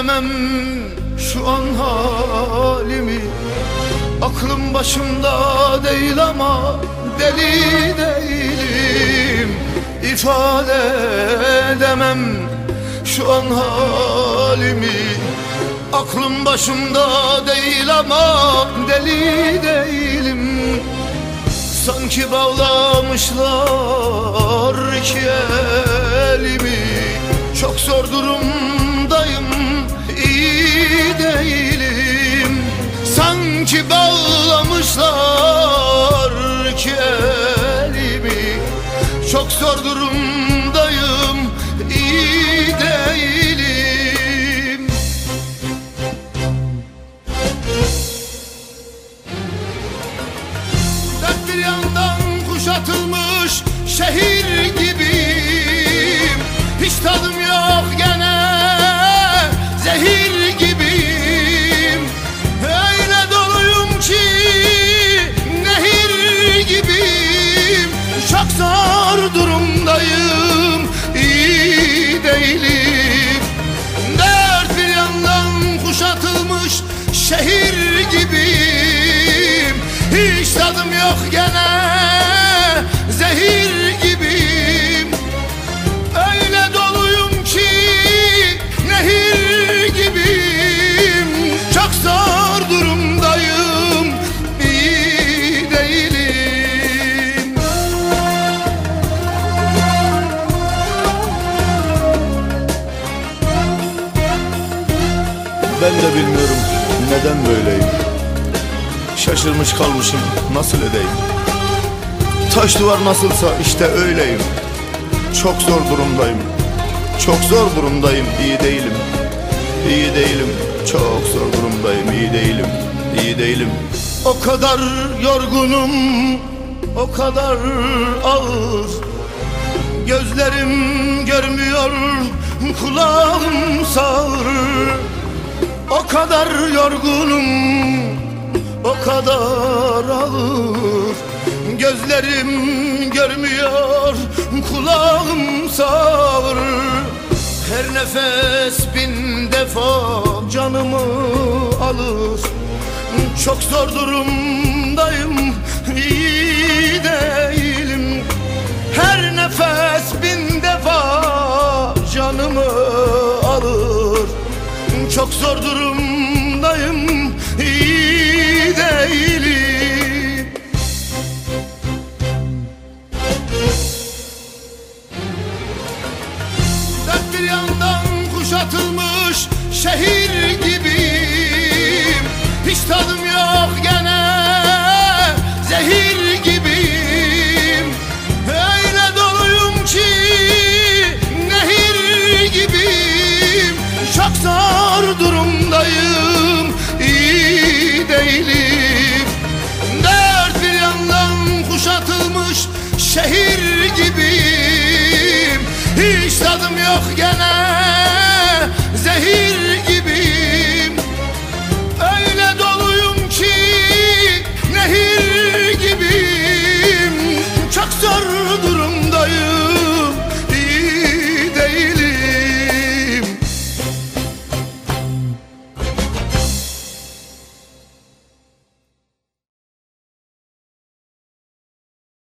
edemem şu an halimi. Aklım başımda değil ama deli değilim. İfade edemem şu an halimi. Aklım başımda değil ama deli değilim. Sanki bağlamışlar iki elimi. Çok zor durumdayım Çok zor durumdayım iyi değilim. Dört bir yandan kuşatılmış şehir gibiyim. Hiç tadım yok Ben de bilmiyorum neden böyleyim. Şaşırmış kalmışım nasıl edeyim? Taş duvar nasılsa işte öyleyim. Çok zor durumdayım Çok zor durumdayım iyi değilim. İyi değilim Çok zor durumdayım iyi değilim İyi değilim. O kadar yorgunum, o kadar ağır. Gözlerim görmüyor, kulağım sağır O kadar yorgunum, o kadar ağır. Gözlerim görmüyor, kulağım sağır. Her nefes bin defa canımı alır. Çok zor durumdayım iyi değilim zor durumdayım. İyi değilim. Dört bir yandan kuşatılmış şehir gibiyim. Hiç tadım yok tadım yok gene